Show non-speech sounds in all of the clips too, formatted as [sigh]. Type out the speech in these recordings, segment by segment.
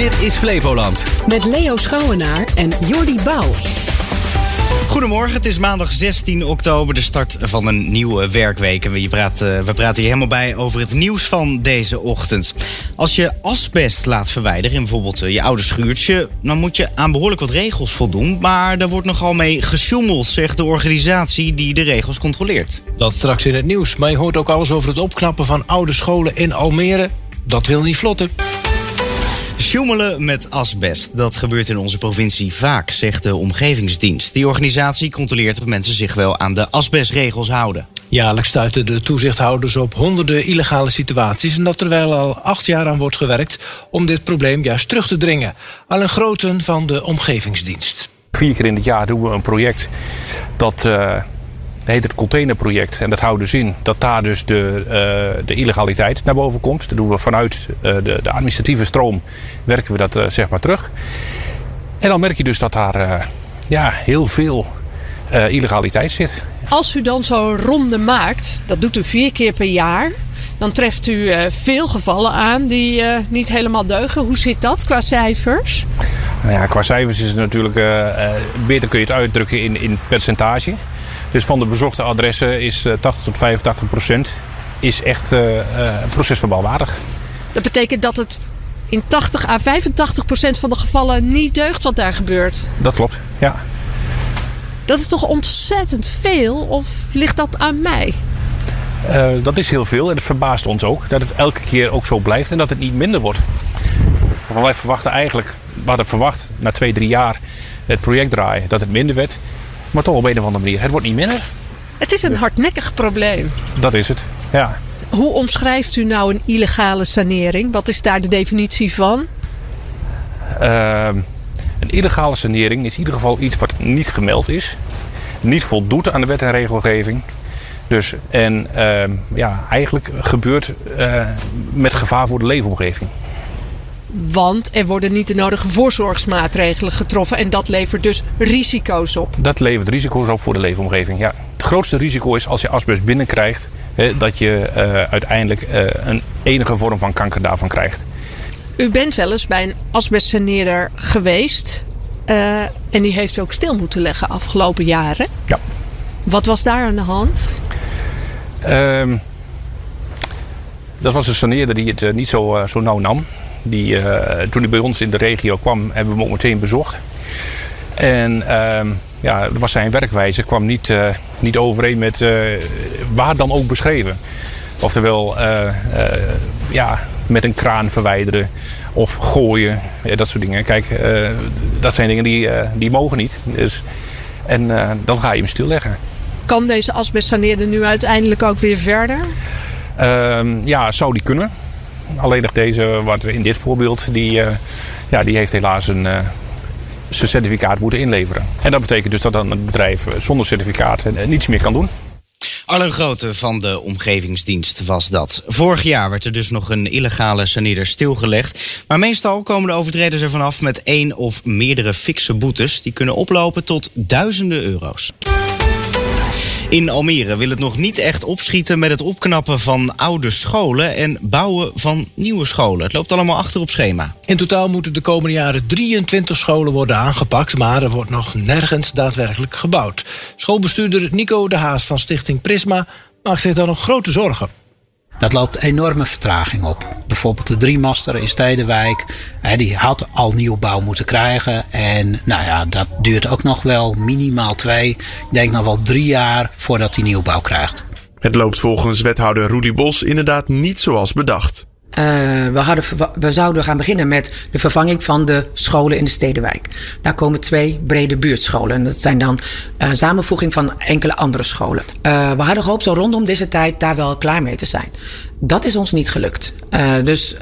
Dit is Flevoland. Met Leo Schouwenaar en Jordi Bouw. Goedemorgen, het is maandag 16 oktober, de start van een nieuwe werkweek. En we, praten, we praten hier helemaal bij over het nieuws van deze ochtend. Als je asbest laat verwijderen in bijvoorbeeld eh, je oude schuurtje... dan moet je aan behoorlijk wat regels voldoen. Maar daar wordt nogal mee gesjoemeld, zegt de organisatie die de regels controleert. Dat straks in het nieuws. Maar je hoort ook alles over het opknappen van oude scholen in Almere. Dat wil niet vlotten. Sjoemelen met asbest. Dat gebeurt in onze provincie vaak, zegt de Omgevingsdienst. Die organisatie controleert of mensen zich wel aan de asbestregels houden. Jaarlijks stuiten de toezichthouders op honderden illegale situaties... en dat terwijl al acht jaar aan wordt gewerkt om dit probleem juist terug te dringen. Al een Groten van de Omgevingsdienst. Vier keer in het jaar doen we een project dat... Uh heet het containerproject. En dat houdt dus in dat daar dus de, uh, de illegaliteit naar boven komt. Dat doen we vanuit uh, de, de, administratieve stroom, werken we dat uh, zeg maar terug. En dan merk je dus dat daar ja, heel veel illegaliteit zit. Als u dan zo'n ronde maakt, dat doet u vier keer per jaar... dan treft u veel gevallen aan die niet helemaal deugen. Hoe zit dat qua cijfers? Nou ja, qua cijfers is het natuurlijk... beter kun je het uitdrukken in, in percentage... Dus van de bezochte adressen is 80 eh, tot 85 procent is echt uh, procesverbalwaardig. Dat betekent dat het in 80 à 85 procent van de gevallen niet deugt wat daar gebeurt. Dat klopt, ja. Dat is toch ontzettend veel of ligt dat aan mij? Uh, dat is heel veel en het verbaast ons ook dat het elke keer ook zo blijft en dat het niet minder wordt. Want wij verwachten eigenlijk, we hadden verwacht na twee, drie jaar het project draaien dat het minder werd. Maar toch op een of andere manier. Het wordt niet minder. Het is een hardnekkig probleem. Dat is het, ja. Hoe omschrijft u nou een illegale sanering? Wat is daar de definitie van? Uh, een illegale sanering is in ieder geval iets wat niet gemeld is. Niet voldoet aan de wet en regelgeving. Dus, en uh, ja, eigenlijk gebeurt uh, met gevaar voor de leefomgeving. Want er worden niet de nodige voorzorgsmaatregelen getroffen. En dat levert dus risico's op. Dat levert risico's op voor de leefomgeving, ja. Het grootste risico is als je asbest binnenkrijgt... Hè, dat je uh, uiteindelijk uh, een enige vorm van kanker daarvan krijgt. U bent wel eens bij een asbestsaneerder geweest. Uh, en die heeft u ook stil moeten leggen afgelopen jaren. Ja. Wat was daar aan de hand? Uh, dat was een saneerder die het niet zo, zo nauw nam. Die, uh, toen hij bij ons in de regio kwam, hebben we hem ook meteen bezocht. En uh, ja, was zijn werkwijze kwam niet, uh, niet overeen met uh, waar dan ook beschreven. Oftewel, ja, met een kraan verwijderen of gooien, ja, dat soort dingen. Kijk, dat zijn dingen die, die mogen niet. Dus, en dan ga je hem stilleggen. Kan deze asbestsaneerder nu uiteindelijk ook weer verder? Ehm, ja, zou die kunnen. Alleen nog deze, wat in dit voorbeeld, die, uh, ja, die heeft helaas een, uh, zijn certificaat moeten inleveren. En dat betekent dus dat dan het bedrijf zonder certificaat niets meer kan doen. Arlen Grote van de Omgevingsdienst was dat. Vorig jaar werd er dus nog een illegale saneerder stilgelegd. Maar meestal komen de overtreders ervan af met één of meerdere fikse boetes. Die kunnen oplopen tot duizenden euro's. In Almere wil het nog niet echt opschieten met het opknappen van oude scholen en bouwen van nieuwe scholen. Het loopt allemaal achter op schema. In totaal moeten de komende jaren 23 scholen worden aangepakt, maar er wordt nog nergens daadwerkelijk gebouwd. Schoolbestuurder Nico de Haas van Stichting Prisma maakt zich daar nog grote zorgen. Dat loopt enorme vertraging op. Bijvoorbeeld de driemaster in Stedenwijk. Die had al nieuwbouw moeten krijgen. En nou ja, dat duurt ook nog wel minimaal twee, ik denk nog wel drie jaar voordat hij nieuwbouw krijgt. Het loopt volgens wethouder Rudy Bos inderdaad niet zoals bedacht. Uh, we, hadden, we zouden gaan beginnen met de vervanging van de scholen in de Stedenwijk. Daar komen twee brede buurtscholen. En dat zijn dan uh, samenvoeging van enkele andere scholen. Uh, we hadden gehoopt zo rondom deze tijd daar wel klaar mee te zijn. Dat is ons niet gelukt. dus,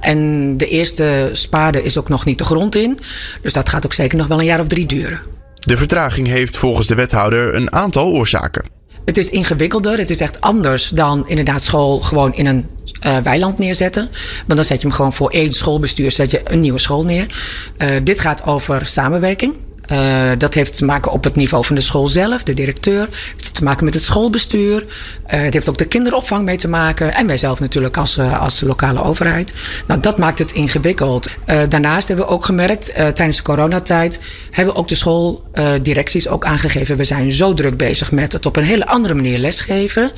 en de eerste spade is ook nog niet de grond in. Dus dat gaat ook zeker nog wel een jaar of drie duren. De vertraging heeft volgens de wethouder een aantal oorzaken. Het is ingewikkelder. Het is echt anders dan inderdaad school gewoon in een uh, weiland neerzetten. Want dan zet je hem gewoon voor één schoolbestuur zet je een nieuwe school neer. Uh, dit gaat over samenwerking. Uh, dat heeft te maken op het niveau van de school zelf, de directeur. Het heeft te maken met het schoolbestuur. Uh, het heeft ook de kinderopvang mee te maken. En wij zelf natuurlijk als, uh, als lokale overheid. Nou, dat maakt het ingewikkeld. daarnaast hebben we ook gemerkt, tijdens de coronatijd... hebben we ook de schooldirecties ook aangegeven... we zijn zo druk bezig met het op een hele andere manier lesgeven.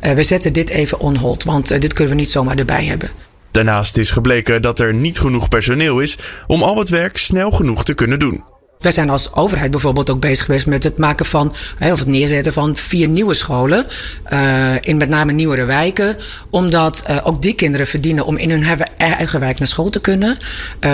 we zetten dit even on hold, want dit kunnen we niet zomaar erbij hebben. Daarnaast is gebleken dat er niet genoeg personeel is om al het werk snel genoeg te kunnen doen. Wij zijn als overheid bijvoorbeeld ook bezig geweest met het maken van, of het neerzetten van vier nieuwe scholen. Uh, in met name nieuwere wijken. Omdat uh, ook die kinderen verdienen om in hun eigen wijk naar school te kunnen.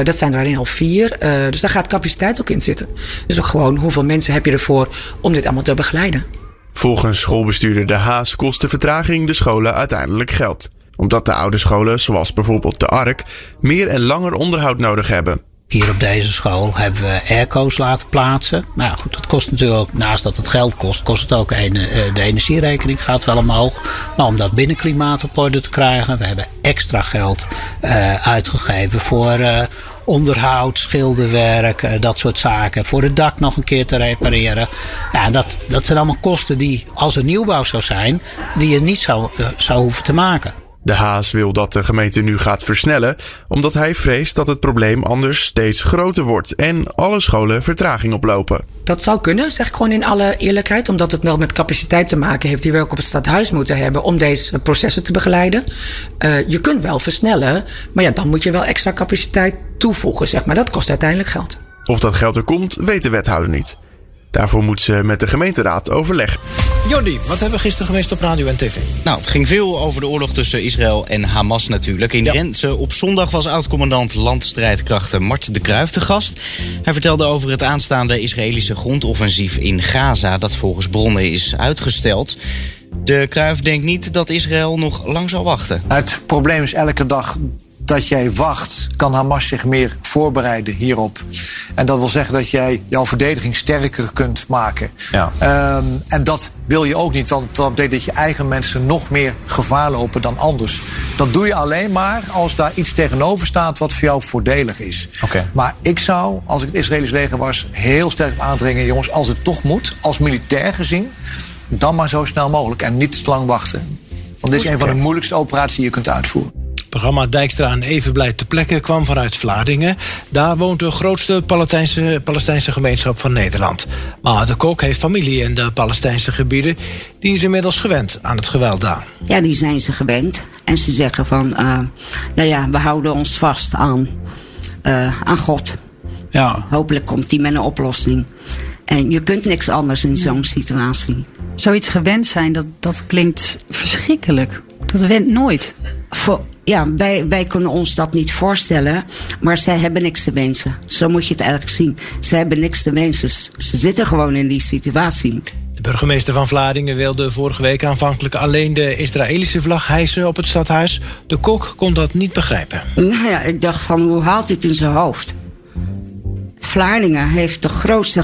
Dat zijn er alleen al vier. dus daar gaat capaciteit ook in zitten. Dus ook gewoon hoeveel mensen heb je ervoor om dit allemaal te begeleiden. Volgens schoolbestuurder De Haas kost de vertraging de scholen uiteindelijk geld omdat de oude scholen, zoals bijvoorbeeld de ARK, meer en langer onderhoud nodig hebben. Hier op deze school hebben we airco's laten plaatsen. Nou goed, dat kost natuurlijk, naast dat het geld kost, kost het ook een, eh, de energierekening gaat wel omhoog. Maar om dat binnenklimaat op orde te krijgen, we hebben extra geld uh, uitgegeven voor uh, onderhoud, schilderwerk, dat soort zaken. Voor het dak nog een keer te repareren. Ja, dat, dat zijn allemaal kosten die, als er nieuwbouw zou zijn, die je niet zou, zou hoeven te maken. De Haas wil dat de gemeente nu gaat versnellen, omdat hij vreest dat het probleem anders steeds groter wordt en alle scholen vertraging oplopen. Dat zou kunnen, zeg ik gewoon in alle eerlijkheid, omdat het wel met capaciteit te maken heeft die we ook op het stadhuis moeten hebben om deze processen te begeleiden. Uh, je kunt wel versnellen, maar ja, dan moet je wel extra capaciteit toevoegen, zeg maar. Dat kost uiteindelijk geld. Of dat geld er komt, weet de wethouder niet. Daarvoor moet ze met de gemeenteraad overleggen. Jordi, wat hebben we gisteren geweest op radio en tv? Nou, het ging veel over de oorlog tussen Israël en Hamas natuurlijk. In ja. Op zondag was oud-commandant landstrijdkrachten Mart de Kruijf te gast. Hij vertelde over het aanstaande Israëlische grondoffensief in Gaza... dat volgens bronnen is uitgesteld. De Kruijf denkt niet dat Israël nog lang zal wachten. Het probleem is elke dag dat jij wacht, kan Hamas zich meer voorbereiden hierop. En dat wil zeggen dat jij jouw verdediging sterker kunt maken. Ja. Um, en dat wil je ook niet, want dat betekent dat je eigen mensen nog meer gevaar lopen dan anders. Dat doe je alleen maar als daar iets tegenover staat wat voor jou voordelig is. Okay. Maar ik zou, als ik het Israëlisch leger was, heel sterk aandringen, jongens, als het toch moet, als militair gezien, dan maar zo snel mogelijk en niet te lang wachten. Want dit is een van de moeilijkste operaties die je kunt uitvoeren programma Dijkstra en Even blijft te plekken kwam vanuit Vlaardingen. Daar woont de grootste Palestijnse, Palestijnse gemeenschap van Nederland. Maar de Kok heeft familie in de Palestijnse gebieden. Die is inmiddels gewend aan het geweld daar. Ja, die zijn ze gewend. En ze zeggen van, uh, nou ja, we houden ons vast aan, uh, aan God. Ja. Hopelijk komt die met een oplossing. En je kunt niks anders in zo'n situatie. Zoiets gewend zijn, dat, dat klinkt verschrikkelijk. Dat went nooit. Voor ja, wij, wij kunnen ons dat niet voorstellen. Maar zij hebben niks te wensen. Zo moet je het eigenlijk zien. Ze hebben niks te wensen. Ze zitten gewoon in die situatie. De burgemeester van Vlaardingen wilde vorige week aanvankelijk alleen de Israëlische vlag hijsen op het stadhuis. De kok kon dat niet begrijpen. Nou ja, ik dacht van hoe haalt dit in zijn hoofd? Vlaardingen heeft de grootste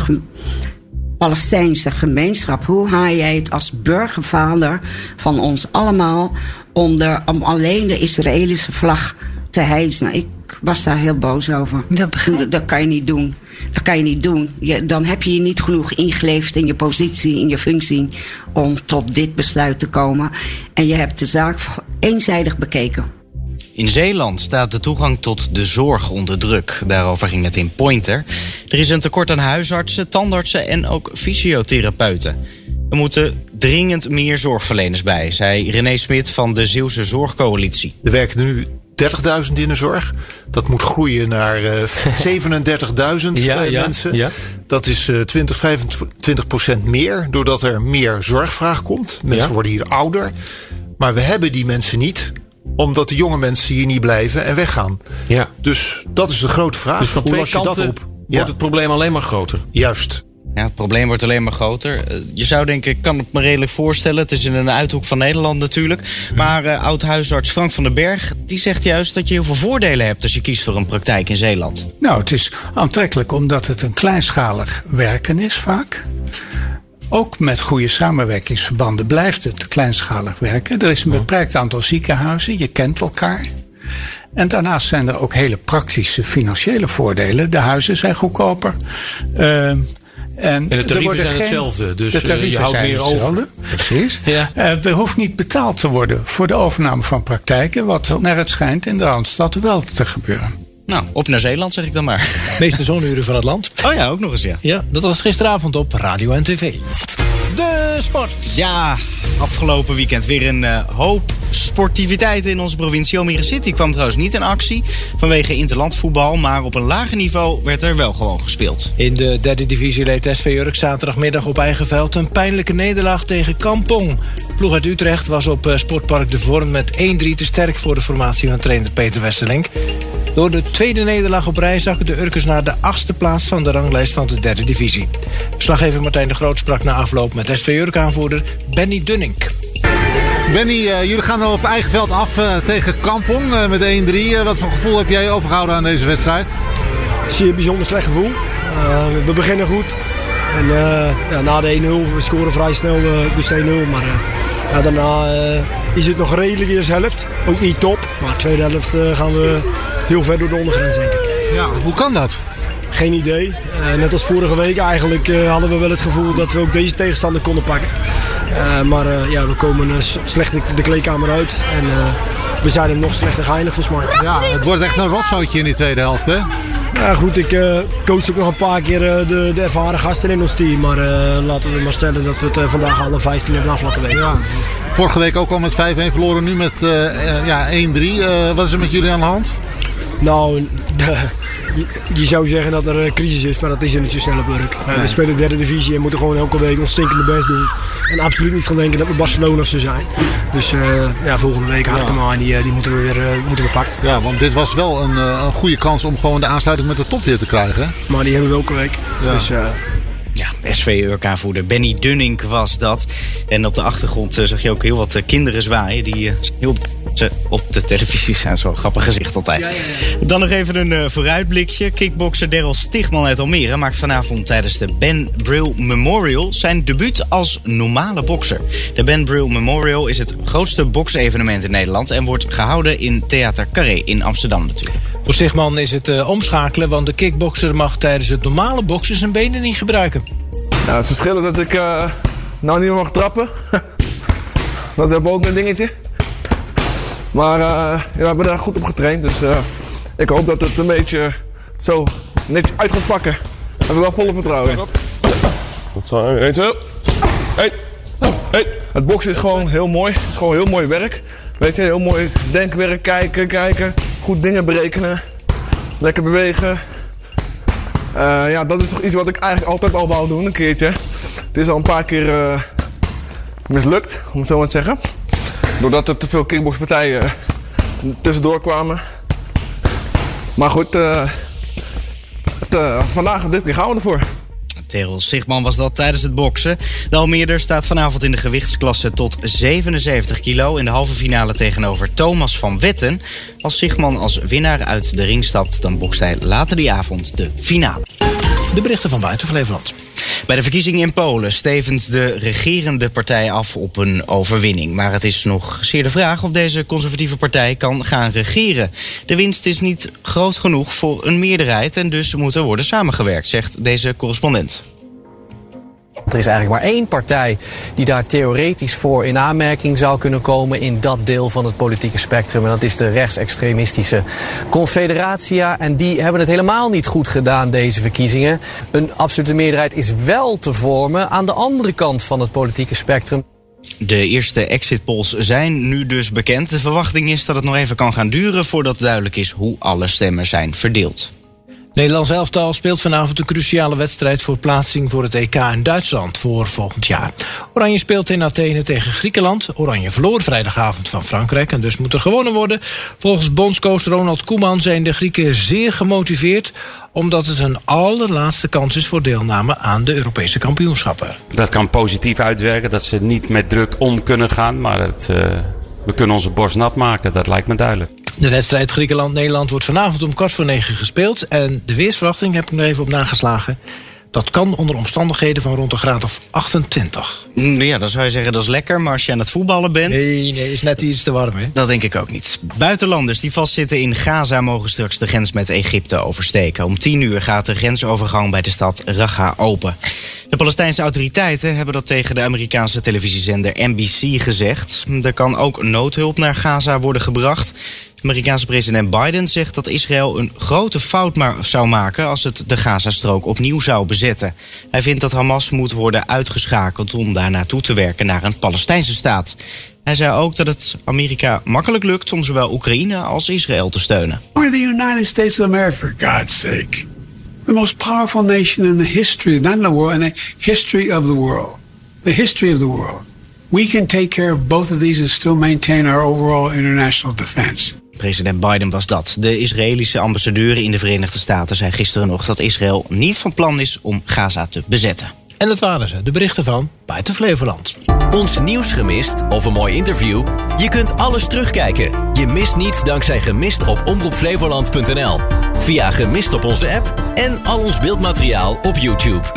Palestijnse gemeenschap. Hoe haal jij het als burgervader van ons allemaal om, de, om alleen de Israëlische vlag te hijsen? Ik was daar heel boos over. Dat, dat kan je niet doen. Dat kan je niet doen. Je, dan heb je je niet genoeg ingeleefd in je positie, in je functie om tot dit besluit te komen. En je hebt de zaak eenzijdig bekeken. In Zeeland staat de toegang tot de zorg onder druk. Daarover ging het in Pointer. Er is een tekort aan huisartsen, tandartsen en ook fysiotherapeuten. Er moeten dringend meer zorgverleners bij, zei René Smit van de Zeeuwse Zorgcoalitie. Er werken nu 30.000 in de zorg. Dat moet groeien naar [laughs] uh, 37.000 ja, mensen. Ja. Dat is uh, 20, 25 procent meer, doordat er meer zorgvraag komt. Mensen worden hier ouder. Maar we hebben die mensen niet omdat de jonge mensen hier niet blijven en weggaan. Ja. Dus dat is de grote vraag. Dus van Hoe twee kanten dat op? wordt het probleem alleen maar groter. Juist. Ja, het probleem wordt alleen maar groter. Eh, je zou denken, ik kan het me redelijk voorstellen. Het is in een uithoek van Nederland natuurlijk. Maar uh, oud-huisarts Frank van den Berg... die zegt juist dat je heel veel voordelen hebt... als je kiest voor een praktijk in Zeeland. Nou, het is aantrekkelijk omdat het een kleinschalig werken is vaak. Ook met goede samenwerkingsverbanden blijft het kleinschalig werken. Er is een beperkt aantal ziekenhuizen, je kent elkaar. En daarnaast zijn er ook hele praktische financiële voordelen. De huizen zijn goedkoper. Uh, en, en de tarieven zijn hetzelfde, dus de je houdt meer over. Precies. [laughs] ja. Uh, er hoeft niet betaald te worden voor de overname van praktijken, wat naar het schijnt in de Randstad wel te gebeuren. Nou, op naar Zeeland zeg ik dan maar. Meeste zonuren van het land. Oh ja, ook nog eens ja. Ja, dat was gisteravond op Radio en TV. De sport. Ja, afgelopen weekend weer een uh, hoop sportiviteit in onze provincie. Almere City kwam trouwens niet in actie vanwege interlandvoetbal. Maar op een lager niveau werd er wel gewoon gespeeld. In de derde divisie leed SV Urk zaterdagmiddag op eigen veld een pijnlijke nederlaag tegen Kampong. Ploeg uit Utrecht was op uh, Sportpark De Vorm met 1-3 te sterk voor de formatie van trainer Peter Westerlink. Door de tweede nederlaag op rij zakken de Urkers naar de achtste plaats van de ranglijst van de derde divisie. Verslaggever Martijn de Groot sprak na afloop met SV Urk-aanvoerder Benny Dunning. Benny, uh, jullie gaan op eigen veld af uh, tegen Kampong uh, met 1-3. wat voor gevoel heb jij overgehouden aan deze wedstrijd? Zie een bijzonder slecht gevoel. we beginnen goed. En ja, na de 1-0, we scoren vrij snel dus 1-0. Maar ja, daarna is het nog redelijk in de helft. Ook niet top, maar de tweede helft gaan we heel ver door de ondergrens, denk ik. Ja, hoe kan dat? Geen idee. Uh, net als vorige week eigenlijk uh, hadden we wel het gevoel dat we ook deze tegenstander konden pakken. Uh, maar ja, we komen slecht de kleedkamer uit. En we zijn er nog slechter geëindigd volgens mij. Ja, het wordt echt een rotzootje in die tweede helft hè? Ja goed, ik coach ook nog een paar keer de, de, ervaren gasten in ons team. Maar laten we maar stellen dat we het vandaag alle 15 hebben af laten weten. Ja. Vorige week ook al met 5-1 verloren, nu met ja, 1-3. wat is er met jullie aan de hand? Nou, [laughs] je, zou zeggen dat er een crisis is, maar dat is er niet zo snel op werk. Nee. We spelen de derde divisie en moeten gewoon elke week ons stinkende best doen. En absoluut niet gaan denken dat we Barcelona of zo zijn. Dus uh, ja, volgende week Harkema, ja. die, eh, die moeten we weer uh, moeten we pakken. Ja, want dit was wel een, een goede kans om gewoon de aansluiting met de top weer te krijgen. Maar die hebben we elke week. Ja. Dus, SV-Urk-aanvoerder Benny Dunning was dat. En op de achtergrond zag je ook heel wat kinderen zwaaien. Die heel op de televisie zijn zo'n grappig gezicht altijd. Ja, ja, ja. Dan nog even een uh, vooruitblikje. Kickbokser Daryl Stigman uit Almere maakt vanavond tijdens de Ben Brill Memorial zijn debuut als normale bokser. De Ben Brill Memorial is het grootste boksevenement in Nederland en wordt gehouden in Theater Carré in Amsterdam natuurlijk. Voor Stigman is het uh, omschakelen, want de kickbokser mag tijdens het normale boksen zijn benen niet gebruiken. Nou, het verschil is dat ik uh, nou niet meer mag trappen. [laughs] dat is ook een dingetje. Maar uh, ja, we hebben daar goed op getraind. Dus uh, ik hoop dat het een beetje zo netjes uit gaat pakken. We hebben wel volle vertrouwen in. Goed zo, 1, 2. Hey. Hey. Het boksen is gewoon heel mooi. Het is gewoon heel mooi werk. Weet je, heel mooi denkwerk, kijken, kijken. Goed dingen berekenen. Lekker bewegen. Uh, ja, dat is toch iets wat ik eigenlijk altijd al wou doen, een keertje. Het is al een paar keer mislukt, om het zo maar te zeggen. Doordat er te veel kickboxpartijen tussendoor kwamen. Maar goed, het, vandaag dit keer gaan we ervoor. Terrel Sigman was dat tijdens het boksen. De Almeerder staat vanavond in de gewichtsklasse tot 77 kilo. In de halve finale tegenover Thomas van Wetten. Als Sigman als winnaar uit de ring stapt, dan bokst hij later die avond de finale. De berichten van buiten Flevoland. Bij de verkiezingen in Polen stevend de regerende partij af op een overwinning. Maar het is nog zeer de vraag of deze conservatieve partij kan gaan regeren. De winst is niet groot genoeg voor een meerderheid en dus moet er worden samengewerkt, zegt deze correspondent. Er is eigenlijk maar één partij die daar theoretisch voor in aanmerking zou kunnen komen in dat deel van het politieke spectrum. En dat is de rechtsextremistische Confederatia. En die hebben het helemaal niet goed gedaan, deze verkiezingen. Een absolute meerderheid is wel te vormen aan de andere kant van het politieke spectrum. De eerste exit polls zijn nu dus bekend. De verwachting is dat het nog even kan gaan duren voordat duidelijk is hoe alle stemmen zijn verdeeld. Nederlands elftal speelt vanavond een cruciale wedstrijd voor plaatsing voor het EK in Duitsland voor volgend jaar. Oranje speelt in Athene tegen Griekenland. Oranje verloor vrijdagavond van Frankrijk en dus moet er gewonnen worden. Volgens bondscoach Ronald Koeman zijn de Grieken zeer gemotiveerd omdat het hun allerlaatste kans is voor deelname aan de Europese kampioenschappen. Dat kan positief uitwerken, dat ze niet met druk om kunnen gaan, maar het, uh, we kunnen onze borst nat maken, dat lijkt me duidelijk. De wedstrijd Griekenland-Nederland wordt vanavond om kwart voor negen gespeeld. En de weersverwachting heb ik nog even op nageslagen. Dat kan onder omstandigheden van rond de graad of 28. Mm, ja, dan zou je zeggen dat is lekker, maar als je aan het voetballen bent... Nee, nee, is net iets te warm, hè? Dat denk ik ook niet. Buitenlanders die vastzitten in Gaza mogen straks de grens met Egypte oversteken. Om 10 uur gaat de grensovergang bij de stad Rafah open. De Palestijnse autoriteiten hebben dat tegen de Amerikaanse televisiezender NBC gezegd. Er kan ook noodhulp naar Gaza worden gebracht. Amerikaanse president Biden zegt dat Israël een grote fout maar zou maken als het de Gazastrook opnieuw zou bezetten. Hij vindt dat Hamas moet worden uitgeschakeld om daar naartoe te werken naar een Palestijnse staat. Hij zei ook dat het Amerika makkelijk lukt om zowel Oekraïne als Israël te steunen. We're the United States of America, for God's sake. The most powerful nation in the history, not in the world, in the history of the world. The history of the world. We can take care of both of these and still maintain our overall international defense. President Biden was dat. De Israëlische ambassadeur in de Verenigde Staten zei gisteren nog dat Israël niet van plan is om Gaza te bezetten. En dat waren ze, de berichten van Buiten Flevoland. Ons nieuws gemist of een mooi interview? Je kunt alles terugkijken. Je mist niets dankzij Gemist op omroepflevoland.nl. Via Gemist op onze app en al ons beeldmateriaal op YouTube.